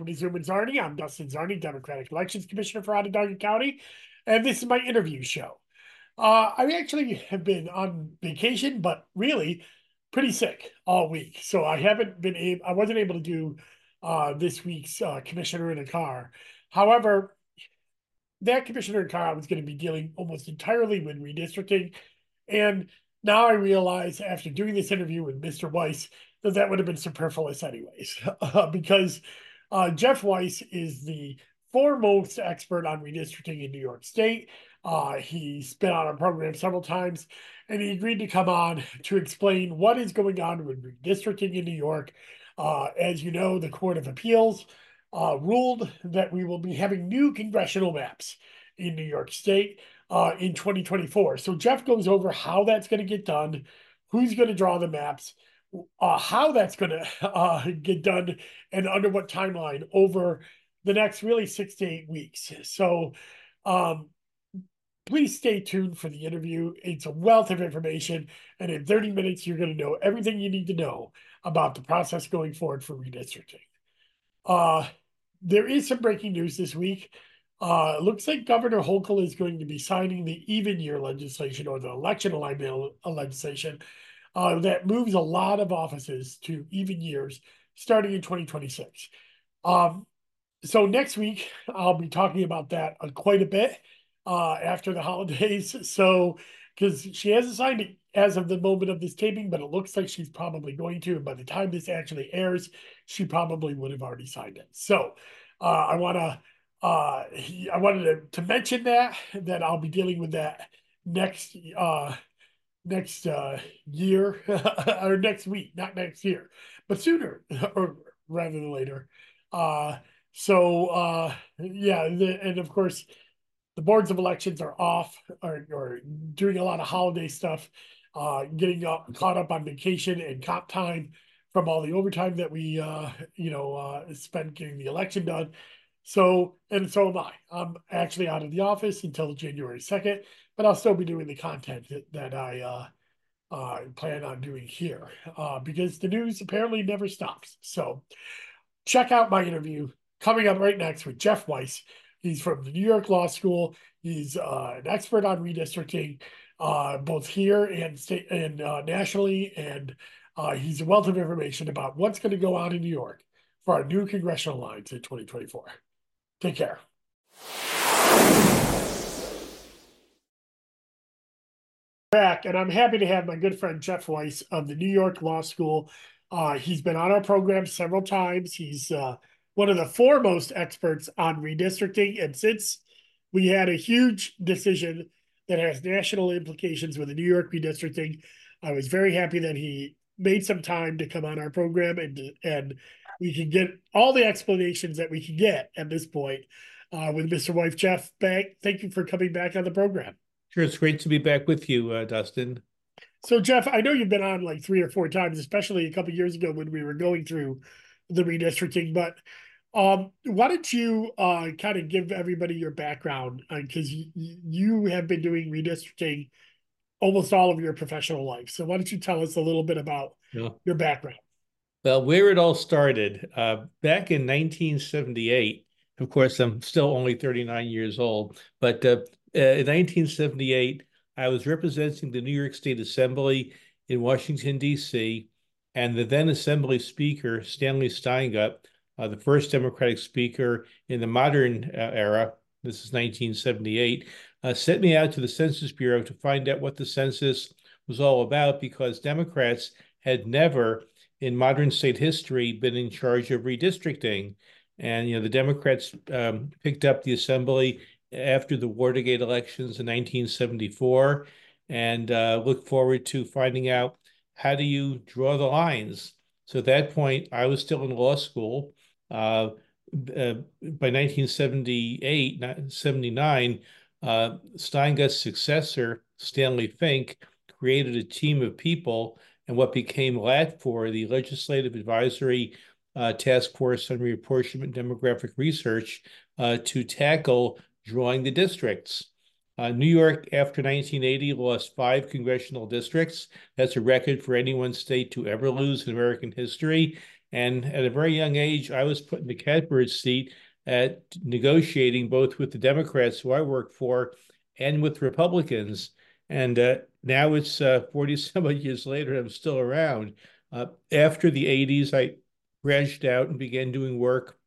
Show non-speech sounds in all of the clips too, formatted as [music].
welcome to Zoom Czarny. I'm Dustin Czarny, Democratic Elections Commissioner for Onondaga County, and this is my interview show. Uh, I actually have been on vacation, but really pretty sick all week, so I haven't been able. I wasn't able to do uh, this week's uh, Commissioner in a Car. However, that Commissioner in a Car I was going to be dealing almost entirely with redistricting, and now I realize after doing this interview with Mr. Wice that that would have been superfluous anyways, [laughs] because uh, Jeff Wice is the foremost expert on redistricting in New York State. Uh, he's been on our program several times, and he agreed to come on to explain what is going on with redistricting in New York. Uh, as you know, the Court of Appeals uh, ruled that we will be having new congressional maps in New York State uh, in 2024. So Jeff goes over how that's going to get done, who's going to draw the maps, uh, how that's going to uh, get done and under what timeline over the next really six to eight weeks. So um, please stay tuned for the interview. It's a wealth of information. And in 30 minutes, you're going to know everything you need to know about the process going forward for redistricting. Uh, there is some breaking news this week. Uh, looks like Governor Hochul is going to be signing the even year legislation or the election alignment legislation uh, that moves a lot of offices to even years starting in 2026. Um, so next week, I'll be talking about that uh, quite a bit uh, after the [laughs] holidays. So, because she hasn't signed it as of the moment of this taping, but it looks like she's probably going to. And by the time this actually airs, she probably would have already signed it. So, uh, I want to. Uh, I wanted to, to mention that that I'll be dealing with that next uh next uh, year [laughs] or next week, not next year, but sooner [laughs] or rather than later. Uh, so uh, yeah, the, and of course, the boards of elections are off or, or doing a lot of holiday stuff, uh, getting up, caught up on vacation and comp time from all the overtime that we uh, you know uh, spent getting the election done. So and so am I. I'm actually out of the office until January second but I'll still be doing the content that, that I uh, uh, plan on doing here uh, because the news apparently never stops. So check out my interview coming up right next with Jeff Wice. He's from the New York Law School. He's uh, an expert on redistricting, uh, both here and state and uh, nationally, and he's a wealth of information about what's going to go on in New York for our new congressional lines in 2024. Take care. Back, and I'm happy to have my good friend Jeff Wice of the New York Law School. Uh, he's been on our program several times. He's uh, one of the foremost experts on redistricting. And since we had a huge decision that has national implications with the New York redistricting, I was very happy that he made some time to come on our program and and we can get all the explanations that we can get at this point uh, with Mr. Wice Jeff back. Thank you for coming back on the program. Sure, it's great to be back with you, uh, Dustin. So, Jeff, I know you've been on like three or four times, especially a couple years ago when we were going through the redistricting. But um, why don't you uh, kind of give everybody your background? Because uh, you, you have been doing redistricting almost all of your professional life. So, why don't you tell us a little bit about yeah. your background? Well, where it all started uh, back in 1978. Of course, I'm still only 39 years old, but uh, in 1978, I was representing the New York State Assembly in Washington, D.C., and the then Assembly Speaker, Stanley Steingut, uh, the first Democratic Speaker in the modern uh, era, this is 1978, uh, sent me out to the Census Bureau to find out what the census was all about because Democrats had never in modern state history been in charge of redistricting. And, you know, the Democrats um, picked up the assembly after the Watergate elections in 1974 and uh, look forward to finding out how do you draw the lines. So at that point, I was still in law school. Uh, uh, by 1978, 79, uh, successor, Stanley Fink, created a team of people and what became LATFOR, the Legislative Advisory uh, Task Force on Reapportionment Demographic Research, uh, to tackle drawing the districts. Uh, New York, after 1980, lost five congressional districts. That's a record for any one state to ever lose in American history. And at a very young age, I was put in the catbird seat at negotiating both with the Democrats who I worked for and with Republicans. And uh, now it's uh, 40 [laughs] some years later, I'm still around. Uh, after the 80s, I branched out and began doing work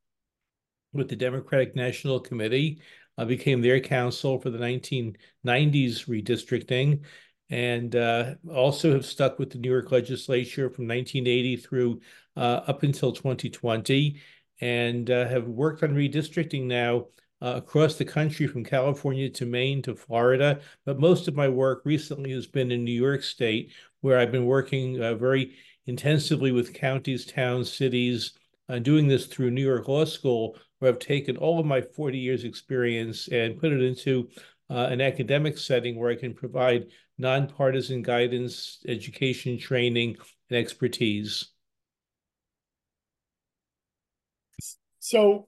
with the Democratic National Committee. I became their counsel for the 1990s redistricting and uh, also have stuck with the New York legislature from 1980 through uh, up until 2020 and uh, have worked on redistricting now uh, across the country from California to Maine to Florida. But most of my work recently has been in New York State, where I've been working uh, very intensively with counties, towns, cities, uh, doing this through New York Law School, where I've taken all of my 40 years experience and put it into uh, an academic setting where I can provide nonpartisan guidance, education, training, and expertise. So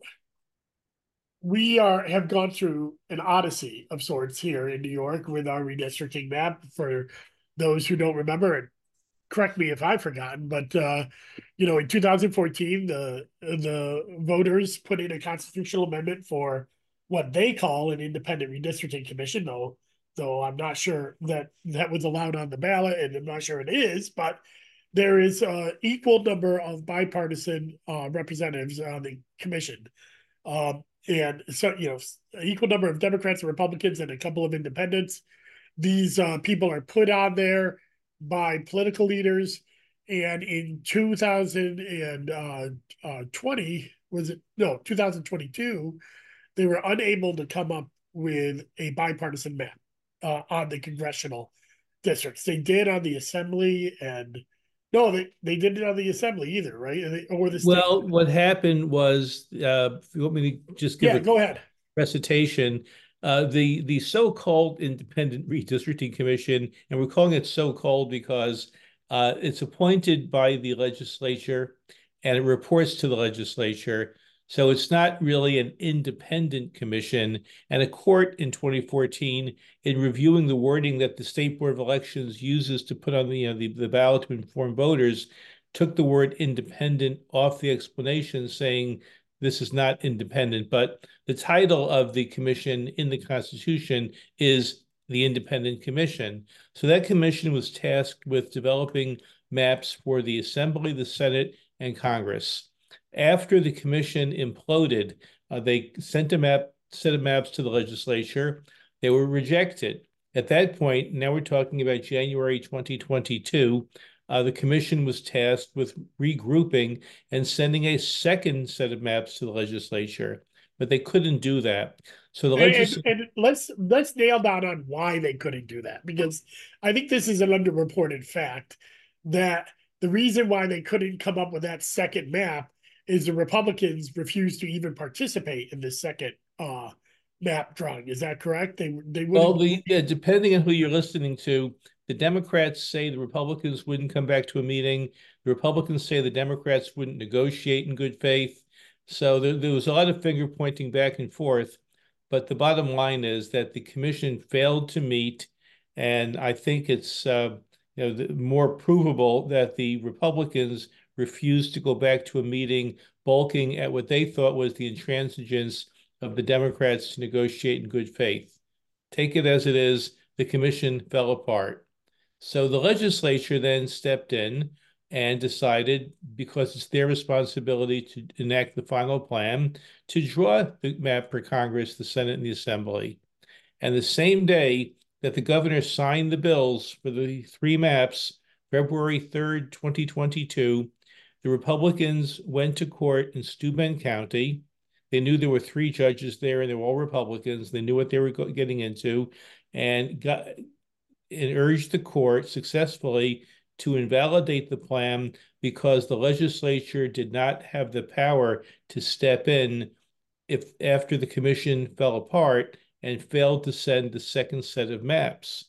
we are have gone through an odyssey of sorts here in New York with our redistricting map. For those who don't remember, and correct me if I've forgotten, but uh, you know, in 2014, the the voters put in a constitutional amendment for what they call an independent redistricting commission, though though I'm not sure that that was allowed on the ballot, and I'm not sure it is, but there is an equal number of bipartisan uh, representatives on the commission. Um, and so, you know, equal number of Democrats and Republicans and a couple of independents. These uh, people are put on there by political leaders. And in 2020, uh, uh, was it? No, 2022, they were unable to come up with a bipartisan map uh, on the congressional districts. They did on the assembly and no, they, they didn't on the assembly either, right? They, or the well, what happened was, uh, if you want me to just give yeah, a go ahead recitation, uh, the the so-called Independent Redistricting Commission, and we're calling it so-called because uh, it's appointed by the legislature and it reports to the legislature. So it's not really an independent commission. And a court in 2014, in reviewing the wording that the State Board of Elections uses to put on the, you know, the, the ballot to inform voters, took the word independent off the explanation, saying this is not independent. But the title of the commission in the Constitution is the Independent Commission. So that commission was tasked with developing maps for the Assembly, the Senate, and Congress after the commission imploded, uh, they sent a map set of maps to the legislature. They were rejected. At that point, now we're talking about January 2022, uh, the commission was tasked with regrouping and sending a second set of maps to the legislature, but they couldn't do that. So the and, and, let's let's nail down on why they couldn't do that because I think this is an underreported fact that the reason why they couldn't come up with that second map is the Republicans refused to even participate in the second uh, map drawing. Is that correct? They they well, the, yeah, depending on who you're listening to, the Democrats say the Republicans wouldn't come back to a meeting. The Republicans say the Democrats wouldn't negotiate in good faith. So there, there was a lot of finger pointing back and forth. But the bottom line is that the commission failed to meet, and I think it's uh, you know more provable that the Republicans refused to go back to a meeting, balking at what they thought was the intransigence of the Democrats to negotiate in good faith. Take it as it is, the commission fell apart. So the legislature then stepped in and decided, because it's their responsibility to enact the final plan, to draw the map for Congress, the Senate, and the Assembly. And the same day that the governor signed the bills for the three maps, February 3rd, 2022, the Republicans went to court in Steuben County. They knew there were three judges there, and they were all Republicans. They knew what they were getting into, and got and urged the court successfully to invalidate the plan because the legislature did not have the power to step in if after the commission fell apart and failed to send the second set of maps.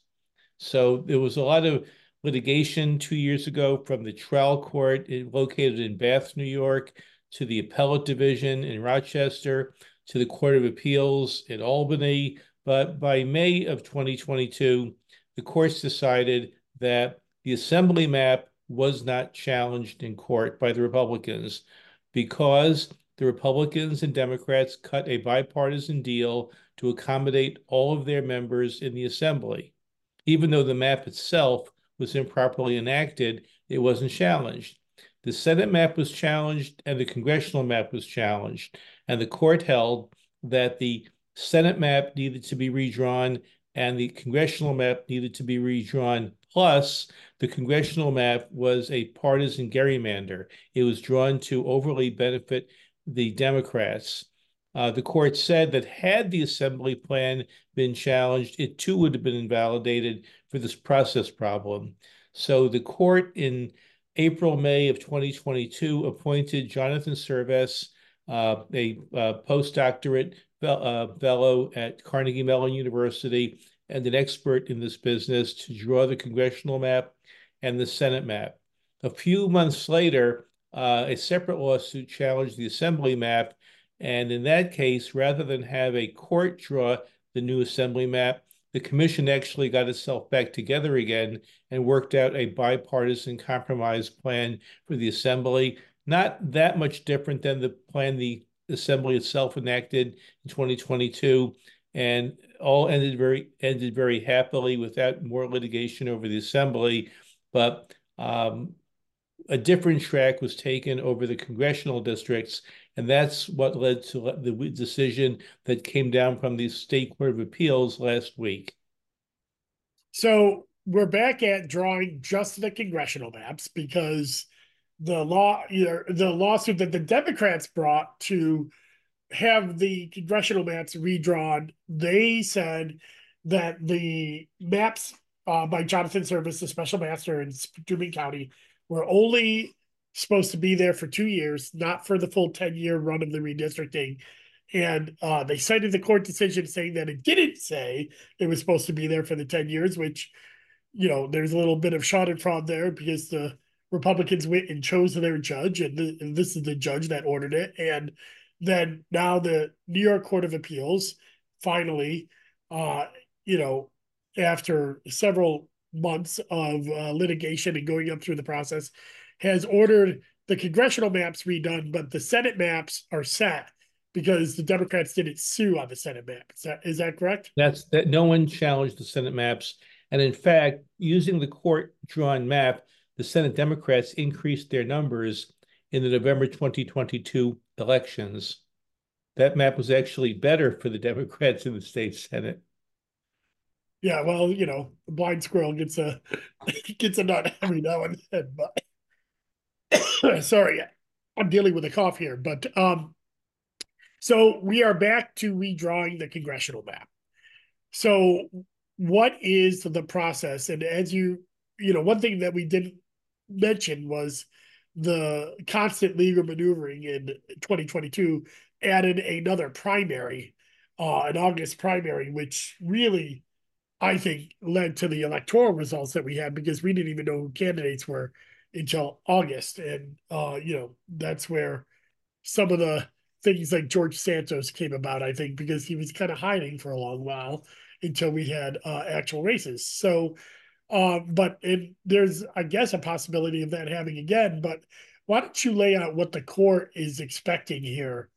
So there was a lot of litigation two years ago from the trial court located in Bath, New York, to the appellate division in Rochester, to the Court of Appeals in Albany. But by May of 2022, the courts decided that the assembly map was not challenged in court by the Republicans because the Republicans and Democrats cut a bipartisan deal to accommodate all of their members in the assembly. Even though the map itself was improperly enacted, it wasn't challenged. The Senate map was challenged and the congressional map was challenged. And the court held that the Senate map needed to be redrawn and the congressional map needed to be redrawn. Plus, the congressional map was a partisan gerrymander. It was drawn to overly benefit the Democrats. Uh, the court said that had the assembly plan been challenged, it too would have been invalidated for this process problem. So the court in April, May of 2022 appointed Jonathan Cervas, uh, a uh, postdoctorate uh, fellow at Carnegie Mellon University and an expert in this business to draw the congressional map and the Senate map. A few months later, uh, a separate lawsuit challenged the assembly map. And in that case, rather than have a court draw the new assembly map, the commission actually got itself back together again and worked out a bipartisan compromise plan for the assembly. Not that much different than the plan the assembly itself enacted in 2022 and all ended very ended very happily without more litigation over the assembly. But um, a different track was taken over the congressional districts and that's what led to the decision that came down from the state court of appeals last week. So we're back at drawing just the congressional maps because the law either the lawsuit that the Democrats brought to have the congressional maps redrawn, they said that the maps uh, by Jonathan Cervas, the special master in Dumaine County, were only supposed to be there for two years, not for the full 10 year run of the redistricting. And uh, they cited the court decision saying that it didn't say it was supposed to be there for the 10 years, which, you know, there's a little bit of schadenfreude there because the Republicans went and chose their judge, and, and this is the judge that ordered it. And then now the New York Court of Appeals finally, uh, you know, after several months of uh, litigation and going up through the process, has ordered the congressional maps redone, but the Senate maps are set because the Democrats didn't sue on the Senate map. Is that is that correct? That's that. No one challenged the Senate maps, and in fact, using the court drawn map, the Senate Democrats increased their numbers in the November 2022 elections. That map was actually better for the Democrats in the state Senate. Yeah, well, you know, the blind squirrel gets a [laughs] gets a nut every now and then. But [coughs] sorry, I'm dealing with a cough here. But um, so we are back to redrawing the congressional map. So, what is the process? And as you, you know, one thing that we didn't mention was the constant legal maneuvering in 2022 added another primary, uh, an August primary, which really, I think, led to the electoral results that we had because we didn't even know who candidates were until August. And, uh, you know, that's where some of the things like George Santos came about, I think, because he was kind of hiding for a long while until we had uh, actual races. So, uh, but it, there's, I guess, a possibility of that happening again. But why don't you lay out what the court is expecting here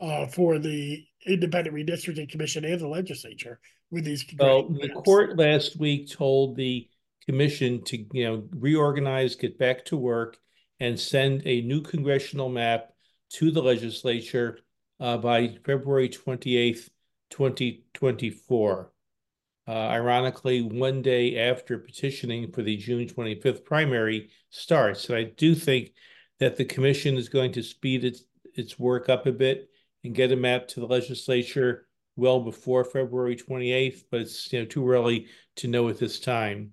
uh, for the Independent Redistricting Commission and the legislature with these? Well, the court last week told the commission to, you know, reorganize, get back to work, and send a new congressional map to the legislature uh, by February 28th, 2024 uh, ironically, one day after petitioning for the June 25th primary starts. And I do think that the commission is going to speed its, its work up a bit and get a map to the legislature well before February 28th, but it's you know too early to know at this time.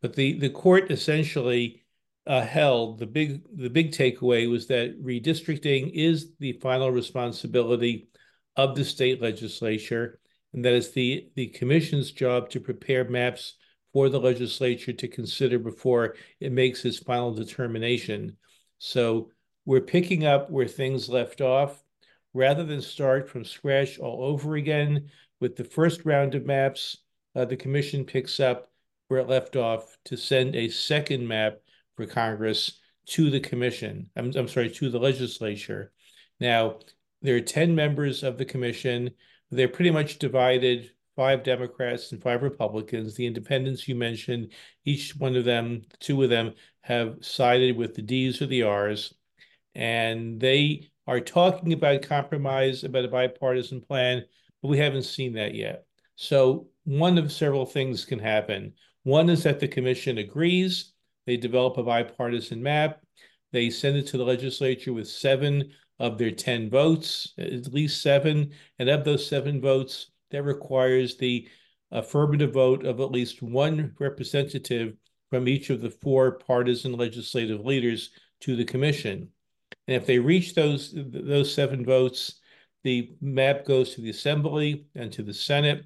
But the, the court essentially uh, held the big the big takeaway was that redistricting is the final responsibility of the state legislature and that it's the, the commission's job to prepare maps for the legislature to consider before it makes its final determination. So we're picking up where things left off rather than start from scratch all over again with the first round of maps. Uh, the commission picks up where it left off to send a second map for Congress to the commission. I'm, I'm sorry, to the legislature. Now, there are 10 members of the commission. They're pretty much divided five Democrats and five Republicans. The independents you mentioned, each one of them, two of them, have sided with the D's or the R's. And they are talking about compromise, about a bipartisan plan, but we haven't seen that yet. So one of several things can happen. One is that the commission agrees, they develop a bipartisan map, they send it to the legislature with seven of their 10 votes, at least seven. And of those seven votes, that requires the affirmative vote of at least one representative from each of the four partisan legislative leaders to the commission. And if they reach those those seven votes, the map goes to the assembly and to the Senate.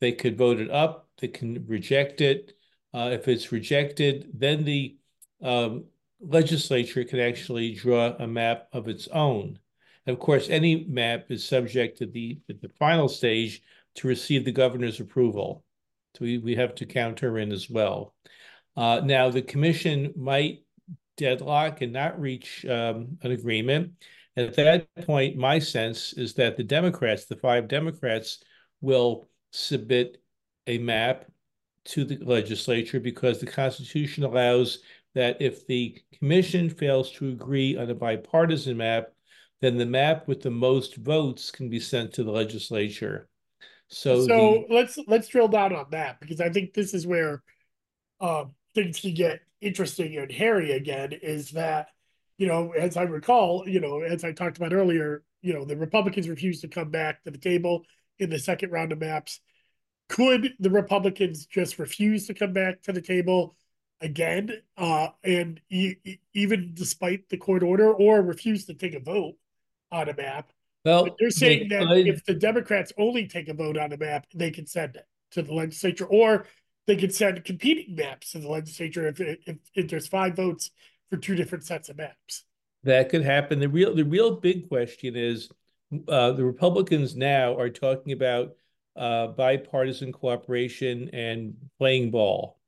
They could vote it up. They can reject it. Uh, if it's rejected, then the um, legislature can actually draw a map of its own. And of course, any map is subject to the, the final stage to receive the governor's approval. So we, we have to count her in as well. Uh, now, the commission might deadlock and not reach um, an agreement. At that point, my sense is that the Democrats, the five Democrats, will submit a map to the legislature because the Constitution allows that if the commission fails to agree on a bipartisan map, then the map with the most votes can be sent to the legislature. So, so the, let's let's drill down on that because I think this is where um, things can get interesting and hairy again. Is that you know, as I recall, you know, as I talked about earlier, you know, the Republicans refused to come back to the table in the second round of maps. Could the Republicans just refuse to come back to the table again, uh, and e- even despite the court order, or refuse to take a vote on a map? Well, but they're saying they, that I, if the Democrats only take a vote on a map, they can send it to the legislature, or they could send competing maps to the legislature if, if, if there's five votes for two different sets of maps. That could happen. The real the real big question is uh, the Republicans now are talking about uh, bipartisan cooperation and playing ball.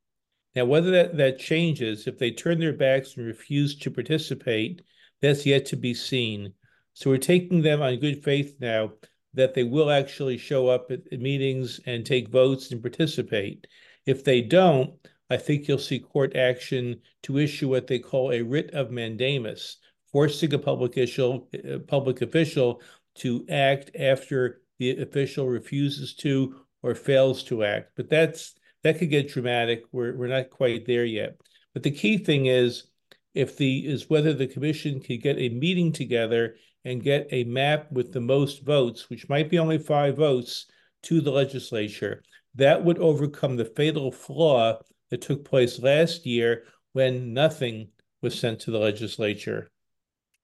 Now, whether that, that changes, if they turn their backs and refuse to participate, that's yet to be seen. So we're taking them on good faith now that they will actually show up at, meetings and take votes and participate. If they don't, I think you'll see court action to issue what they call a writ of mandamus, forcing a public official, public official to act after the official refuses to or fails to act. But that's that could get dramatic. We're we're not quite there yet. But the key thing is if the is whether the commission could get a meeting together and get a map with the most votes, which might be only five votes, to the legislature. That would overcome the fatal flaw that took place last year when nothing was sent to the legislature.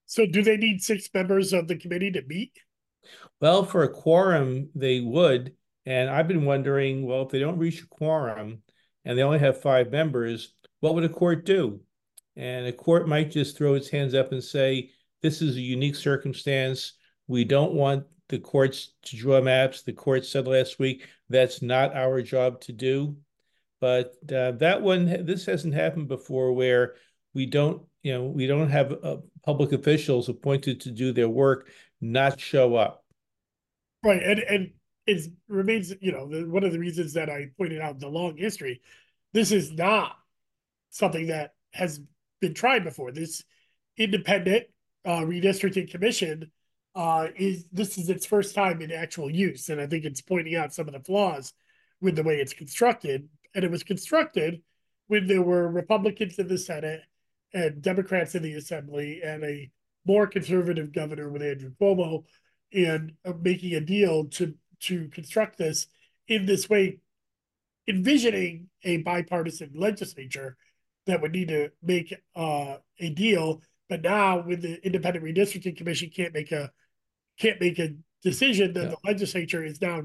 So, do they need six members of the committee to meet? Well, for a quorum, they would. And I've been wondering well, if they don't reach a quorum and they only have five members, what would a court do? And a court might just throw its hands up and say, this is a unique circumstance. We don't want the courts to draw maps. The court said last week that's not our job to do. But uh, that one, this hasn't happened before, where we don't, you know, we don't have uh, public officials appointed to do their work not show up. Right, and and it remains, you know, the, one of the reasons that I pointed out the long history. This is not something that has been tried before. This independent uh, redistricting commission uh, is this is its first time in actual use, and I think it's pointing out some of the flaws with the way it's constructed. And it was constructed when there were Republicans in the Senate and Democrats in the Assembly, and a more conservative governor with Andrew Cuomo, and uh, making a deal to to construct this in this way, envisioning a bipartisan legislature that would need to make uh, a deal but now, with the independent redistricting commission can't make a can't make a decision, that yeah. the legislature is now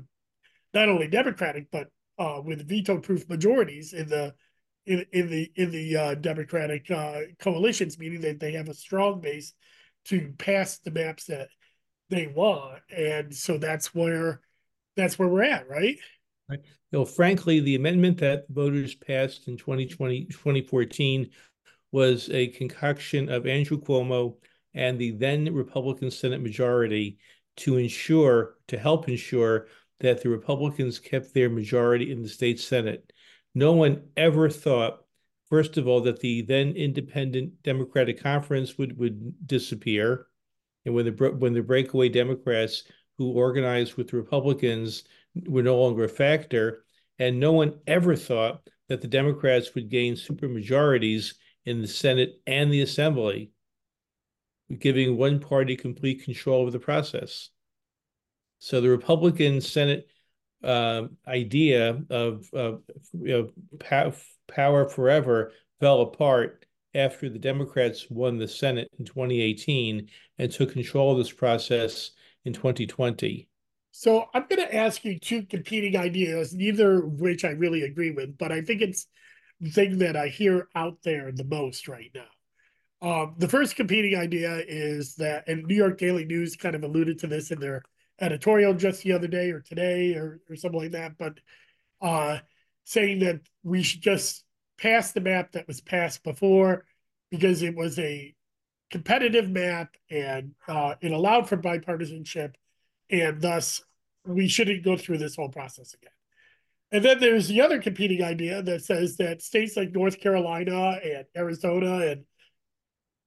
not only democratic but uh, with veto-proof majorities in the in, in the in the uh, democratic uh, coalitions, meaning that they have a strong base to pass the maps that they want, and so that's where that's where we're at, right? Right. You know, frankly, the amendment that voters passed in 2020, 2014 was a concoction of Andrew Cuomo and the then Republican Senate majority to ensure, to help ensure that the Republicans kept their majority in the state Senate. No one ever thought, first of all, that the then independent Democratic Conference would, would disappear. And when the when the breakaway Democrats who organized with the Republicans were no longer a factor, and no one ever thought that the Democrats would gain supermajorities in the Senate and the Assembly, giving one party complete control of the process. So the Republican Senate uh, idea of, of you know, power forever fell apart after the Democrats won the Senate in 2018 and took control of this process in 2020. So I'm going to ask you two competing ideas, neither of which I really agree with, but I think it's the thing that I hear out there the most right now. Um, the first competing idea is that, and New York Daily News kind of alluded to this in their editorial just the other day or today or, or something like that, but uh, saying that we should just pass the map that was passed before because it was a competitive map and uh, it allowed for bipartisanship and thus we shouldn't go through this whole process again. And then there's the other competing idea that says that states like North Carolina and Arizona and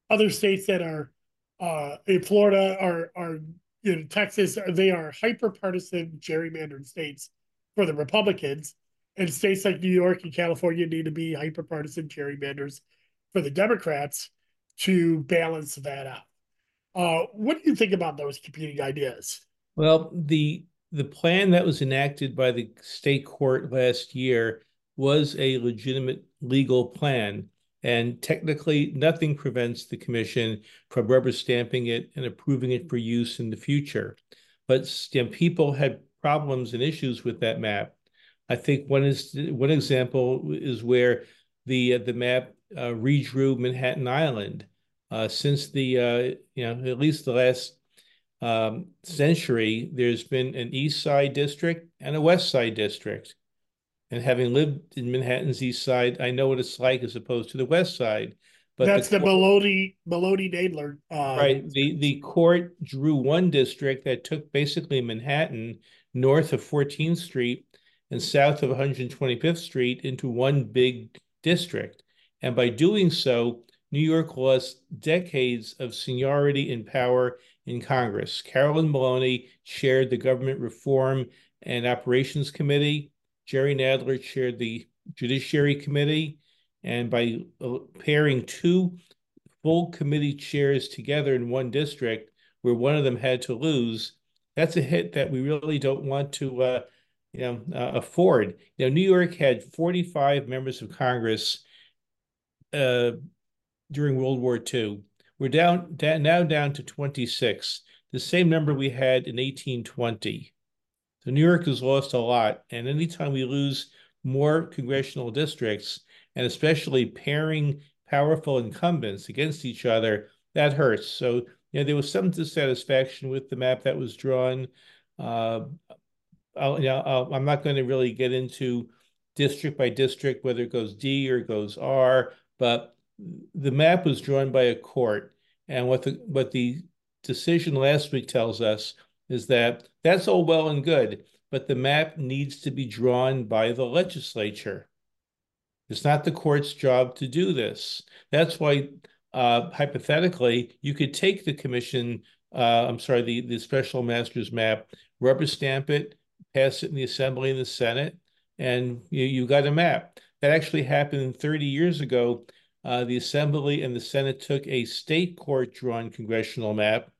other states that are uh, in Florida are are know Texas they are hyper partisan gerrymandered states for the Republicans, and states like New York and California need to be hyper partisan gerrymanders for the Democrats to balance that out. Uh, what do you think about those competing ideas? Well, the the plan that was enacted by the state court last year was a legitimate legal plan. And technically, nothing prevents the commission from rubber stamping it and approving it for use in the future. But you know, people had problems and issues with that map. I think one is one example is where the uh, the map uh, redrew Manhattan Island. Uh, since the uh, you know at least the last um, century, there's been an East Side district and a West Side district. And having lived in Manhattan's East Side, I know what it's like as opposed to the West Side. But that's the, the Maloney Maloney Nadler. Uh, right. The the court drew one district that took basically Manhattan north of 14th Street and south of 125th Street into one big district. And by doing so, New York lost decades of seniority and power in Congress. Carolyn Maloney chaired the Government Reform and Operations Committee. Jerry Nadler chaired the Judiciary Committee. And by uh, pairing two full committee chairs together in one district, where one of them had to lose, that's a hit that we really don't want to, uh, you know, uh, afford. Know, New York had 45 members of Congress uh, during World War II. We're down, now down to 26, the same number we had in 1820. So New York has lost a lot, and anytime we lose more congressional districts, and especially pairing powerful incumbents against each other, that hurts. So you know there was some dissatisfaction with the map that was drawn. Uh, I'll, you know, I'm not going to really get into district by district whether it goes D or goes R, but the map was drawn by a court, and what the what the decision last week tells us is that that's all well and good, but the map needs to be drawn by the legislature. It's not the court's job to do this. That's why, uh, hypothetically, you could take the commission, uh, I'm sorry, the, the special master's map, rubber stamp it, pass it in the Assembly and the Senate, and you, you got a map. That actually happened 30 years ago uh, the Assembly and the Senate took a state court drawn congressional map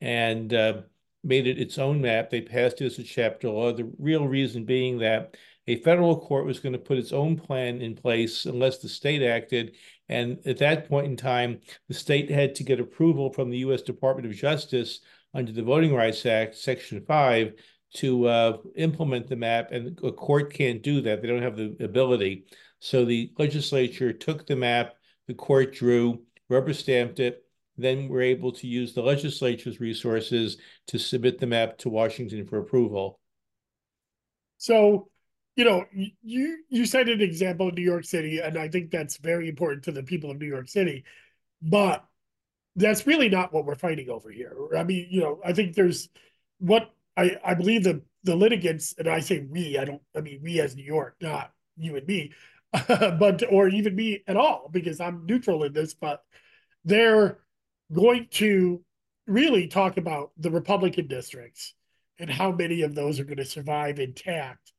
and uh, made it its own map. They passed it as a chapter law. The real reason being that a federal court was going to put its own plan in place unless the state acted. And at that point in time, the state had to get approval from the U.S. Department of Justice under the Voting Rights Act, Section 5, to uh, implement the map. And a court can't do that. They don't have the ability. So the legislature took the map the court drew, rubber stamped it, then we're able to use the legislature's resources to submit the map to Washington for approval. So you know, you you said an example in New York City, and I think that's very important to the people of New York City, but that's really not what we're fighting over here. I mean, you know, I think there's what I I believe the the litigants, and I say we, I don't, I mean we as New York, not you and me, [laughs] but or even me at all, because I'm neutral in this, but they're going to really talk about the Republican districts and how many of those are going to survive intact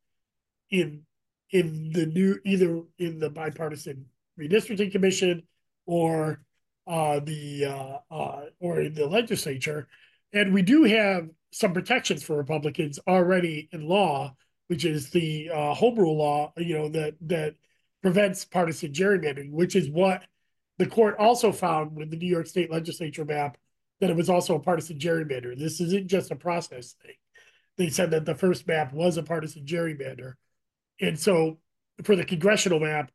in in the new either in the bipartisan redistricting commission or uh, the uh, uh, or in the legislature, and we do have some protections for Republicans already in law, which is the uh, home rule law, you know that that prevents partisan gerrymandering, which is what the court also found with the New York State Legislature map that it was also a partisan gerrymander. This isn't just a process thing. They said that the first map was a partisan gerrymander, and so for the congressional map,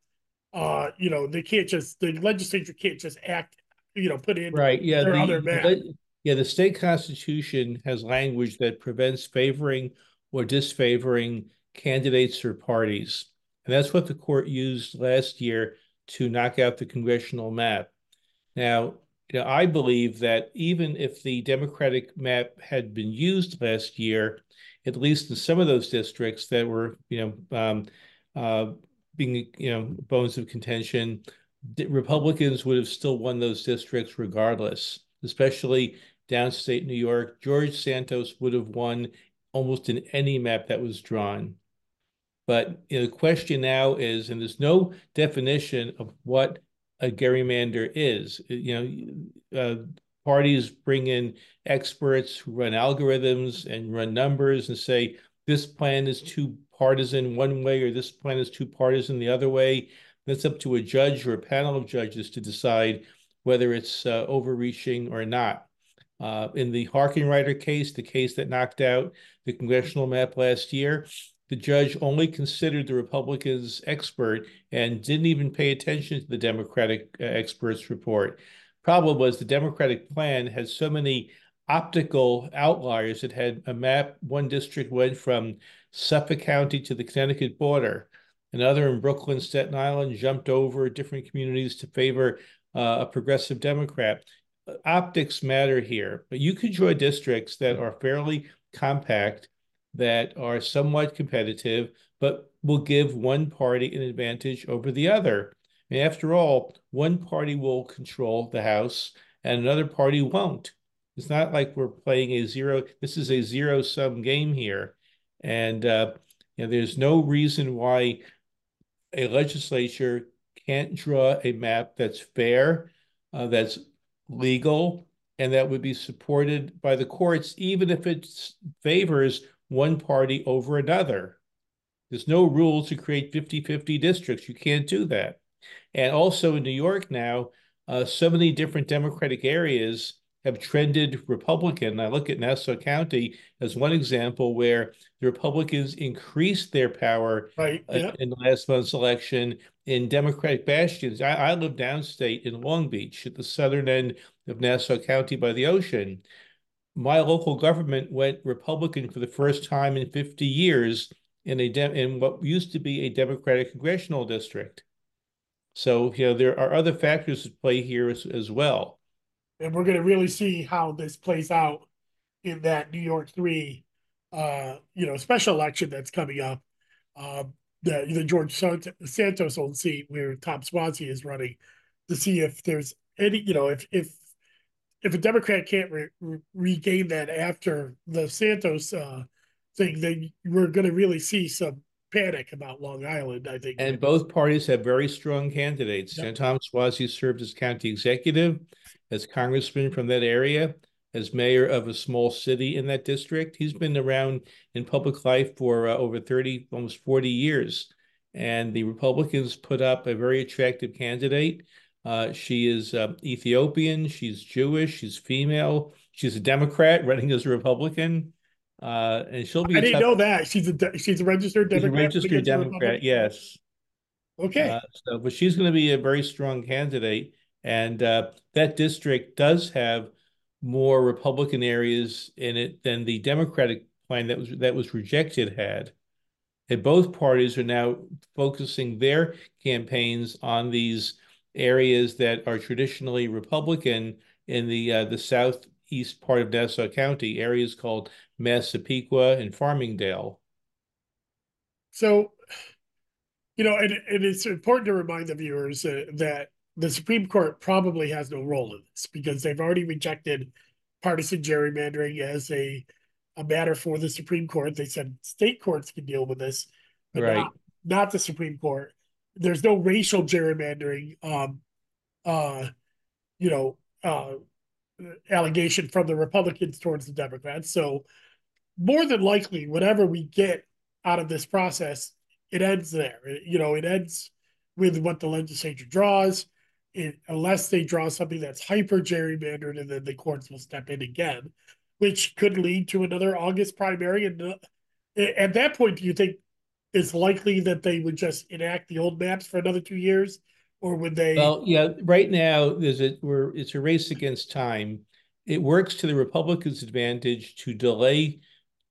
uh, you know, they can't just the legislature can't just act, you know, put in right. Yeah, their the, other map. the- yeah, the state constitution has language that prevents favoring or disfavoring candidates or parties, and that's what the court used last year to knock out the congressional map. Now, you know, I believe that even if the Democratic map had been used last year, at least in some of those districts that were, you know, um, uh, being, you know, bones of contention, Republicans would have still won those districts regardless, especially downstate New York. George Santos would have won almost in any map that was drawn. But you know, the question now is, and there's no definition of what a gerrymander is. You know, uh, parties bring in experts who run algorithms and run numbers and say this plan is too partisan one way or this plan is too partisan the other way. That's up to a judge or a panel of judges to decide whether it's uh, overreaching or not. Uh, in the Harkenrider case, the case that knocked out the congressional map last year, the judge only considered the Republicans' expert and didn't even pay attention to the Democratic uh, expert's report. Problem was the Democratic plan had so many optical outliers. It had a map, one district went from Suffolk County to the Connecticut border. Another in Brooklyn, Staten Island jumped over different communities to favor uh, a progressive Democrat. Optics matter here, but you could draw districts that are fairly compact that are somewhat competitive, but will give one party an advantage over the other. And after all, one party will control the House and another party won't. It's not like we're playing a zero, this is a zero sum game here. And uh, you know, there's no reason why a legislature can't draw a map that's fair, uh, that's legal, and that would be supported by the courts, even if it favors one party over another. There's no rule to create 50-50 districts. You can't do that. And also in New York now, uh, so many different Democratic areas have trended Republican. I look at Nassau County as one example where the Republicans increased their power right, uh, yeah. in the last month's election in Democratic bastions. I, I live downstate in Long Beach at the southern end of Nassau County by the ocean my local government went Republican for the first time in 50 years in a in what used to be a Democratic congressional district. So, you know, there are other factors at play here as, as well. And we're going to really see how this plays out in that New York 3 uh, you know, special election that's coming up. Uh, the the George Santos old seat where Tom Suozzi is running to see if there's any, you know, if if if a Democrat can't re- re- regain that after the Santos uh, thing, then we're going to really see some panic about Long Island. I think. And both parties have very strong candidates. Yep. And Tom Suozzi served as county executive, as congressman from that area, as mayor of a small city in that district. He's been around in public life for uh, over 30, almost 40 years. And the Republicans put up a very attractive candidate uh, she is uh, Ethiopian. She's Jewish. She's female. She's a Democrat running as a Republican. Uh, and she'll be. I didn't know that she's a she's a registered Democrat. A registered Democrat, yes. Okay. Uh, so, but she's going to be a very strong candidate, and uh, that district does have more Republican areas in it than the Democratic plan that was that was rejected had. And both parties are now focusing their campaigns on these areas that are traditionally Republican in the uh, the southeast part of Nassau County, areas called Massapequa and Farmingdale. So, you know, and, and it's important to remind the viewers uh, that the Supreme Court probably has no role in this because they've already rejected partisan gerrymandering as a a matter for the Supreme Court. They said state courts can deal with this, but right. not, not the Supreme Court. There's no racial gerrymandering, um, uh, you know, uh, allegation from the Republicans towards the Democrats. So more than likely, whatever we get out of this process, it ends there. You know, it ends with what the legislature draws. It, unless they draw something that's hyper gerrymandered, and then the courts will step in again, which could lead to another August primary. And uh, at that point, do you think it's likely that they would just enact the old maps for another two years, or would they? Well, yeah. Right now, there's a we're it's a race against time. It works to the Republicans' advantage to delay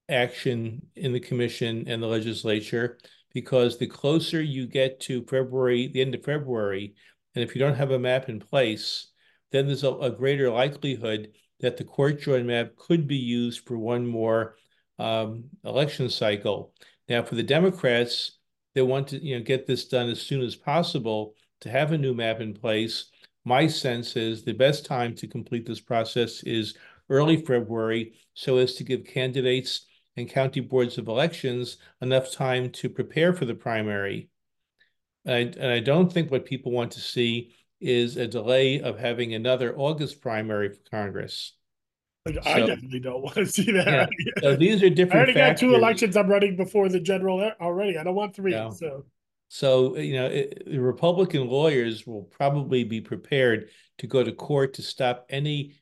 action in the commission and the legislature because the closer you get to February, the end of February, and if you don't have a map in place, then there's a, a greater likelihood that the court join map could be used for one more um, election cycle. Now, for the Democrats, they want to you know get this done as soon as possible to have a new map in place. My sense is the best time to complete this process is early February, so as to give candidates and county boards of elections enough time to prepare for the primary. And I, and I don't think what people want to see is a delay of having another August primary for Congress. I definitely don't want to see that. Yeah. so these are different. I already factors. got two elections I'm running before the general already. I don't want three. Yeah. So, so you know, it, the Republican lawyers will probably be prepared to go to court to stop any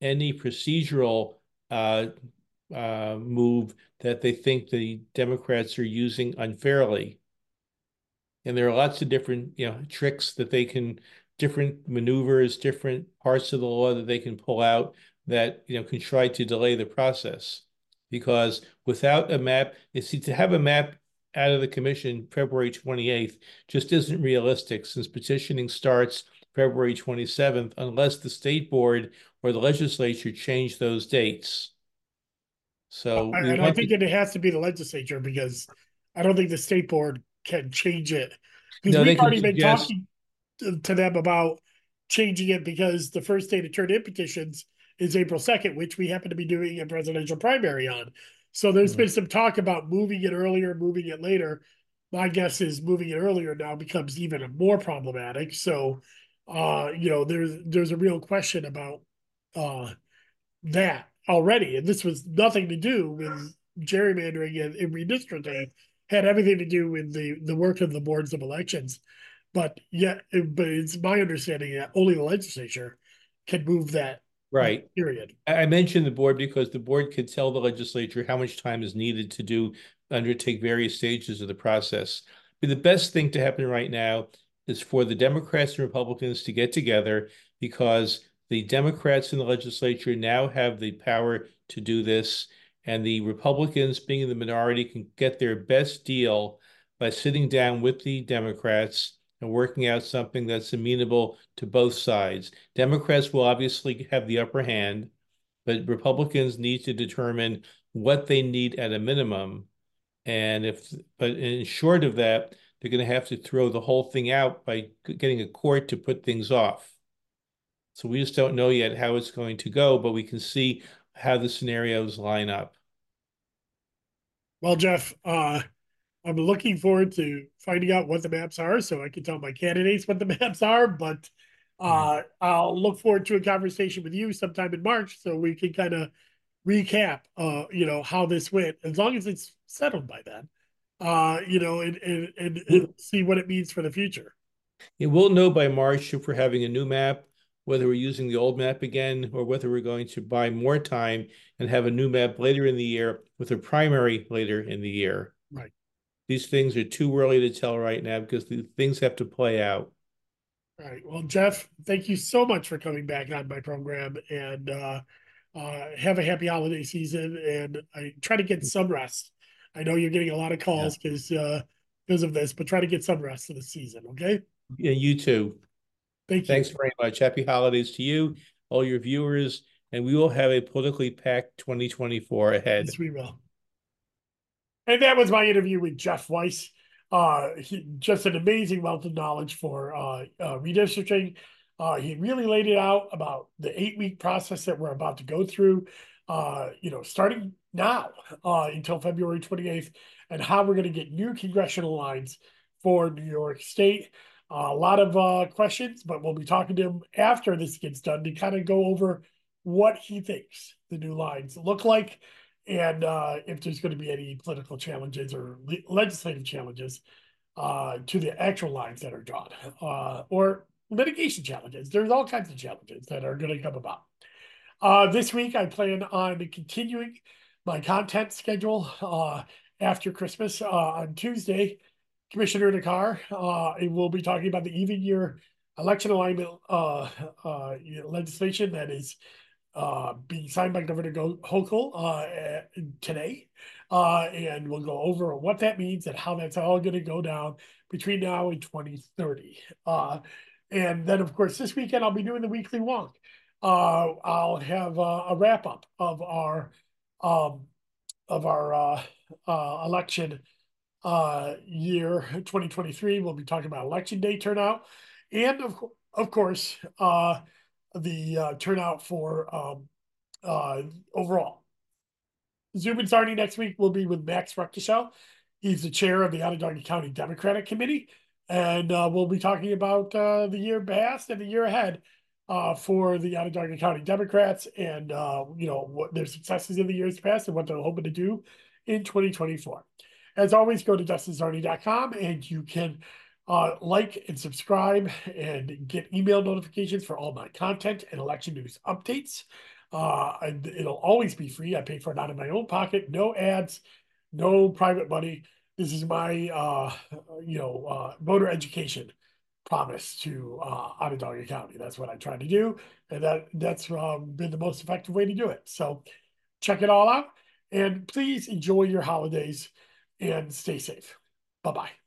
any procedural uh, uh, move that they think the Democrats are using unfairly. And there are lots of different, you know, tricks that they can, different maneuvers, different parts of the law that they can pull out that, you know, can try to delay the process. Because without a map, you see, to have a map out of the commission February 28th just isn't realistic since petitioning starts February 27th unless the state board or the legislature change those dates. So I, and I think to... it has to be the legislature because I don't think the state board can change it. Because no, we've already been talking to, to them about changing it because the first day to turn in petitions is April 2nd, which we happen to be doing a presidential primary on. So there's mm-hmm. been some talk about moving it earlier, moving it later. My guess is moving it earlier now becomes even more problematic. So, uh, you know, there's there's a real question about uh, that already, and this was nothing to do with gerrymandering and, and redistricting. Had everything to do with the the work of the boards of elections, but yeah, it, but it's my understanding that only the legislature can move that right period. I mentioned the board because the board could tell the legislature how much time is needed to do undertake various stages of the process. But the best thing to happen right now is for the Democrats and Republicans to get together because the Democrats in the legislature now have the power to do this, and the Republicans, being in the minority, can get their best deal by sitting down with the Democrats and working out something that's amenable to both sides. Democrats will obviously have the upper hand, but Republicans need to determine what they need at a minimum. And if, but in short of that, they're going to have to throw the whole thing out by getting a court to put things off. So we just don't know yet how it's going to go, but we can see how the scenarios line up. Well, Jeff, uh, I'm looking forward to finding out what the maps are so I can tell my candidates what the [laughs] maps are. But uh, mm-hmm. I'll look forward to a conversation with you sometime in March so we can kind of recap, uh, you know, how this went, as long as it's settled by then, uh, you know, and, and, and, and see what it means for the future. Yeah, we'll know by March if we're having a new map whether we're using the old map again or whether we're going to buy more time and have a new map later in the year with a primary later in the year. Right. These things are too early to tell right now because the things have to play out. All right. Well, Jeff, thank you so much for coming back on my program and uh, uh, have a happy holiday season. And I try to get some rest I know you're getting a lot of calls because uh, because of this, but try to get some rest of the season. Okay. Yeah, you too. Thank you. Thanks very much. Happy holidays to you, all your viewers, and we will have a politically packed 2024 ahead. Yes, we will. And that was my interview with Jeff Wice. Uh, he, just an amazing wealth of knowledge for uh, uh, redistricting. Uh, he really laid it out about the eight week process that we're about to go through. Uh, you know, starting now uh, until February 28th, and how we're going to get new congressional lines for New York State. A lot of questions, but we'll be talking to him after this gets done to kind of go over what he thinks the new lines look like and uh, if there's going to be any political challenges or le legislative challenges uh, to the actual lines that are drawn uh, or litigation challenges. There's all kinds of challenges that are going to come about. Uh, this week, I plan on continuing my content schedule uh, after Christmas uh, on Tuesday. Commissioner Nakar uh, will be talking about the even year election alignment legislation that is uh, being signed by Governor Hochul uh, today. Uh, and we'll go over what that means and how that's all going to go down between now and 2030. Uh, and then, of course, this weekend I'll be doing the weekly wonk. Uh, I'll have a wrap up of our um, of our uh, election year 2023. We'll be talking about election day turnout, and of of course the uh, turnout for um, uh, overall. Zoom starting next week will be with Max Ruckteschell. He's the chair of the Onondaga County Democratic Committee. And uh, we'll be talking about uh, the year past and the year ahead uh, for the Onondaga County Democrats and, uh, you know, what their successes in the years past and what they're hoping to do in 2024. As always, go to DustinCzarny.com and you can uh, like and subscribe and get email notifications for all my content and election news updates. Uh, and it'll always be free. I pay for it out of my own pocket. No ads, no private money. This is my, uh, you know, uh, voter education promise to uh, Onondaga County. That's what I try to do, and that that's um, been the most effective way to do it. So check it all out, and please enjoy your holidays and stay safe. Bye bye.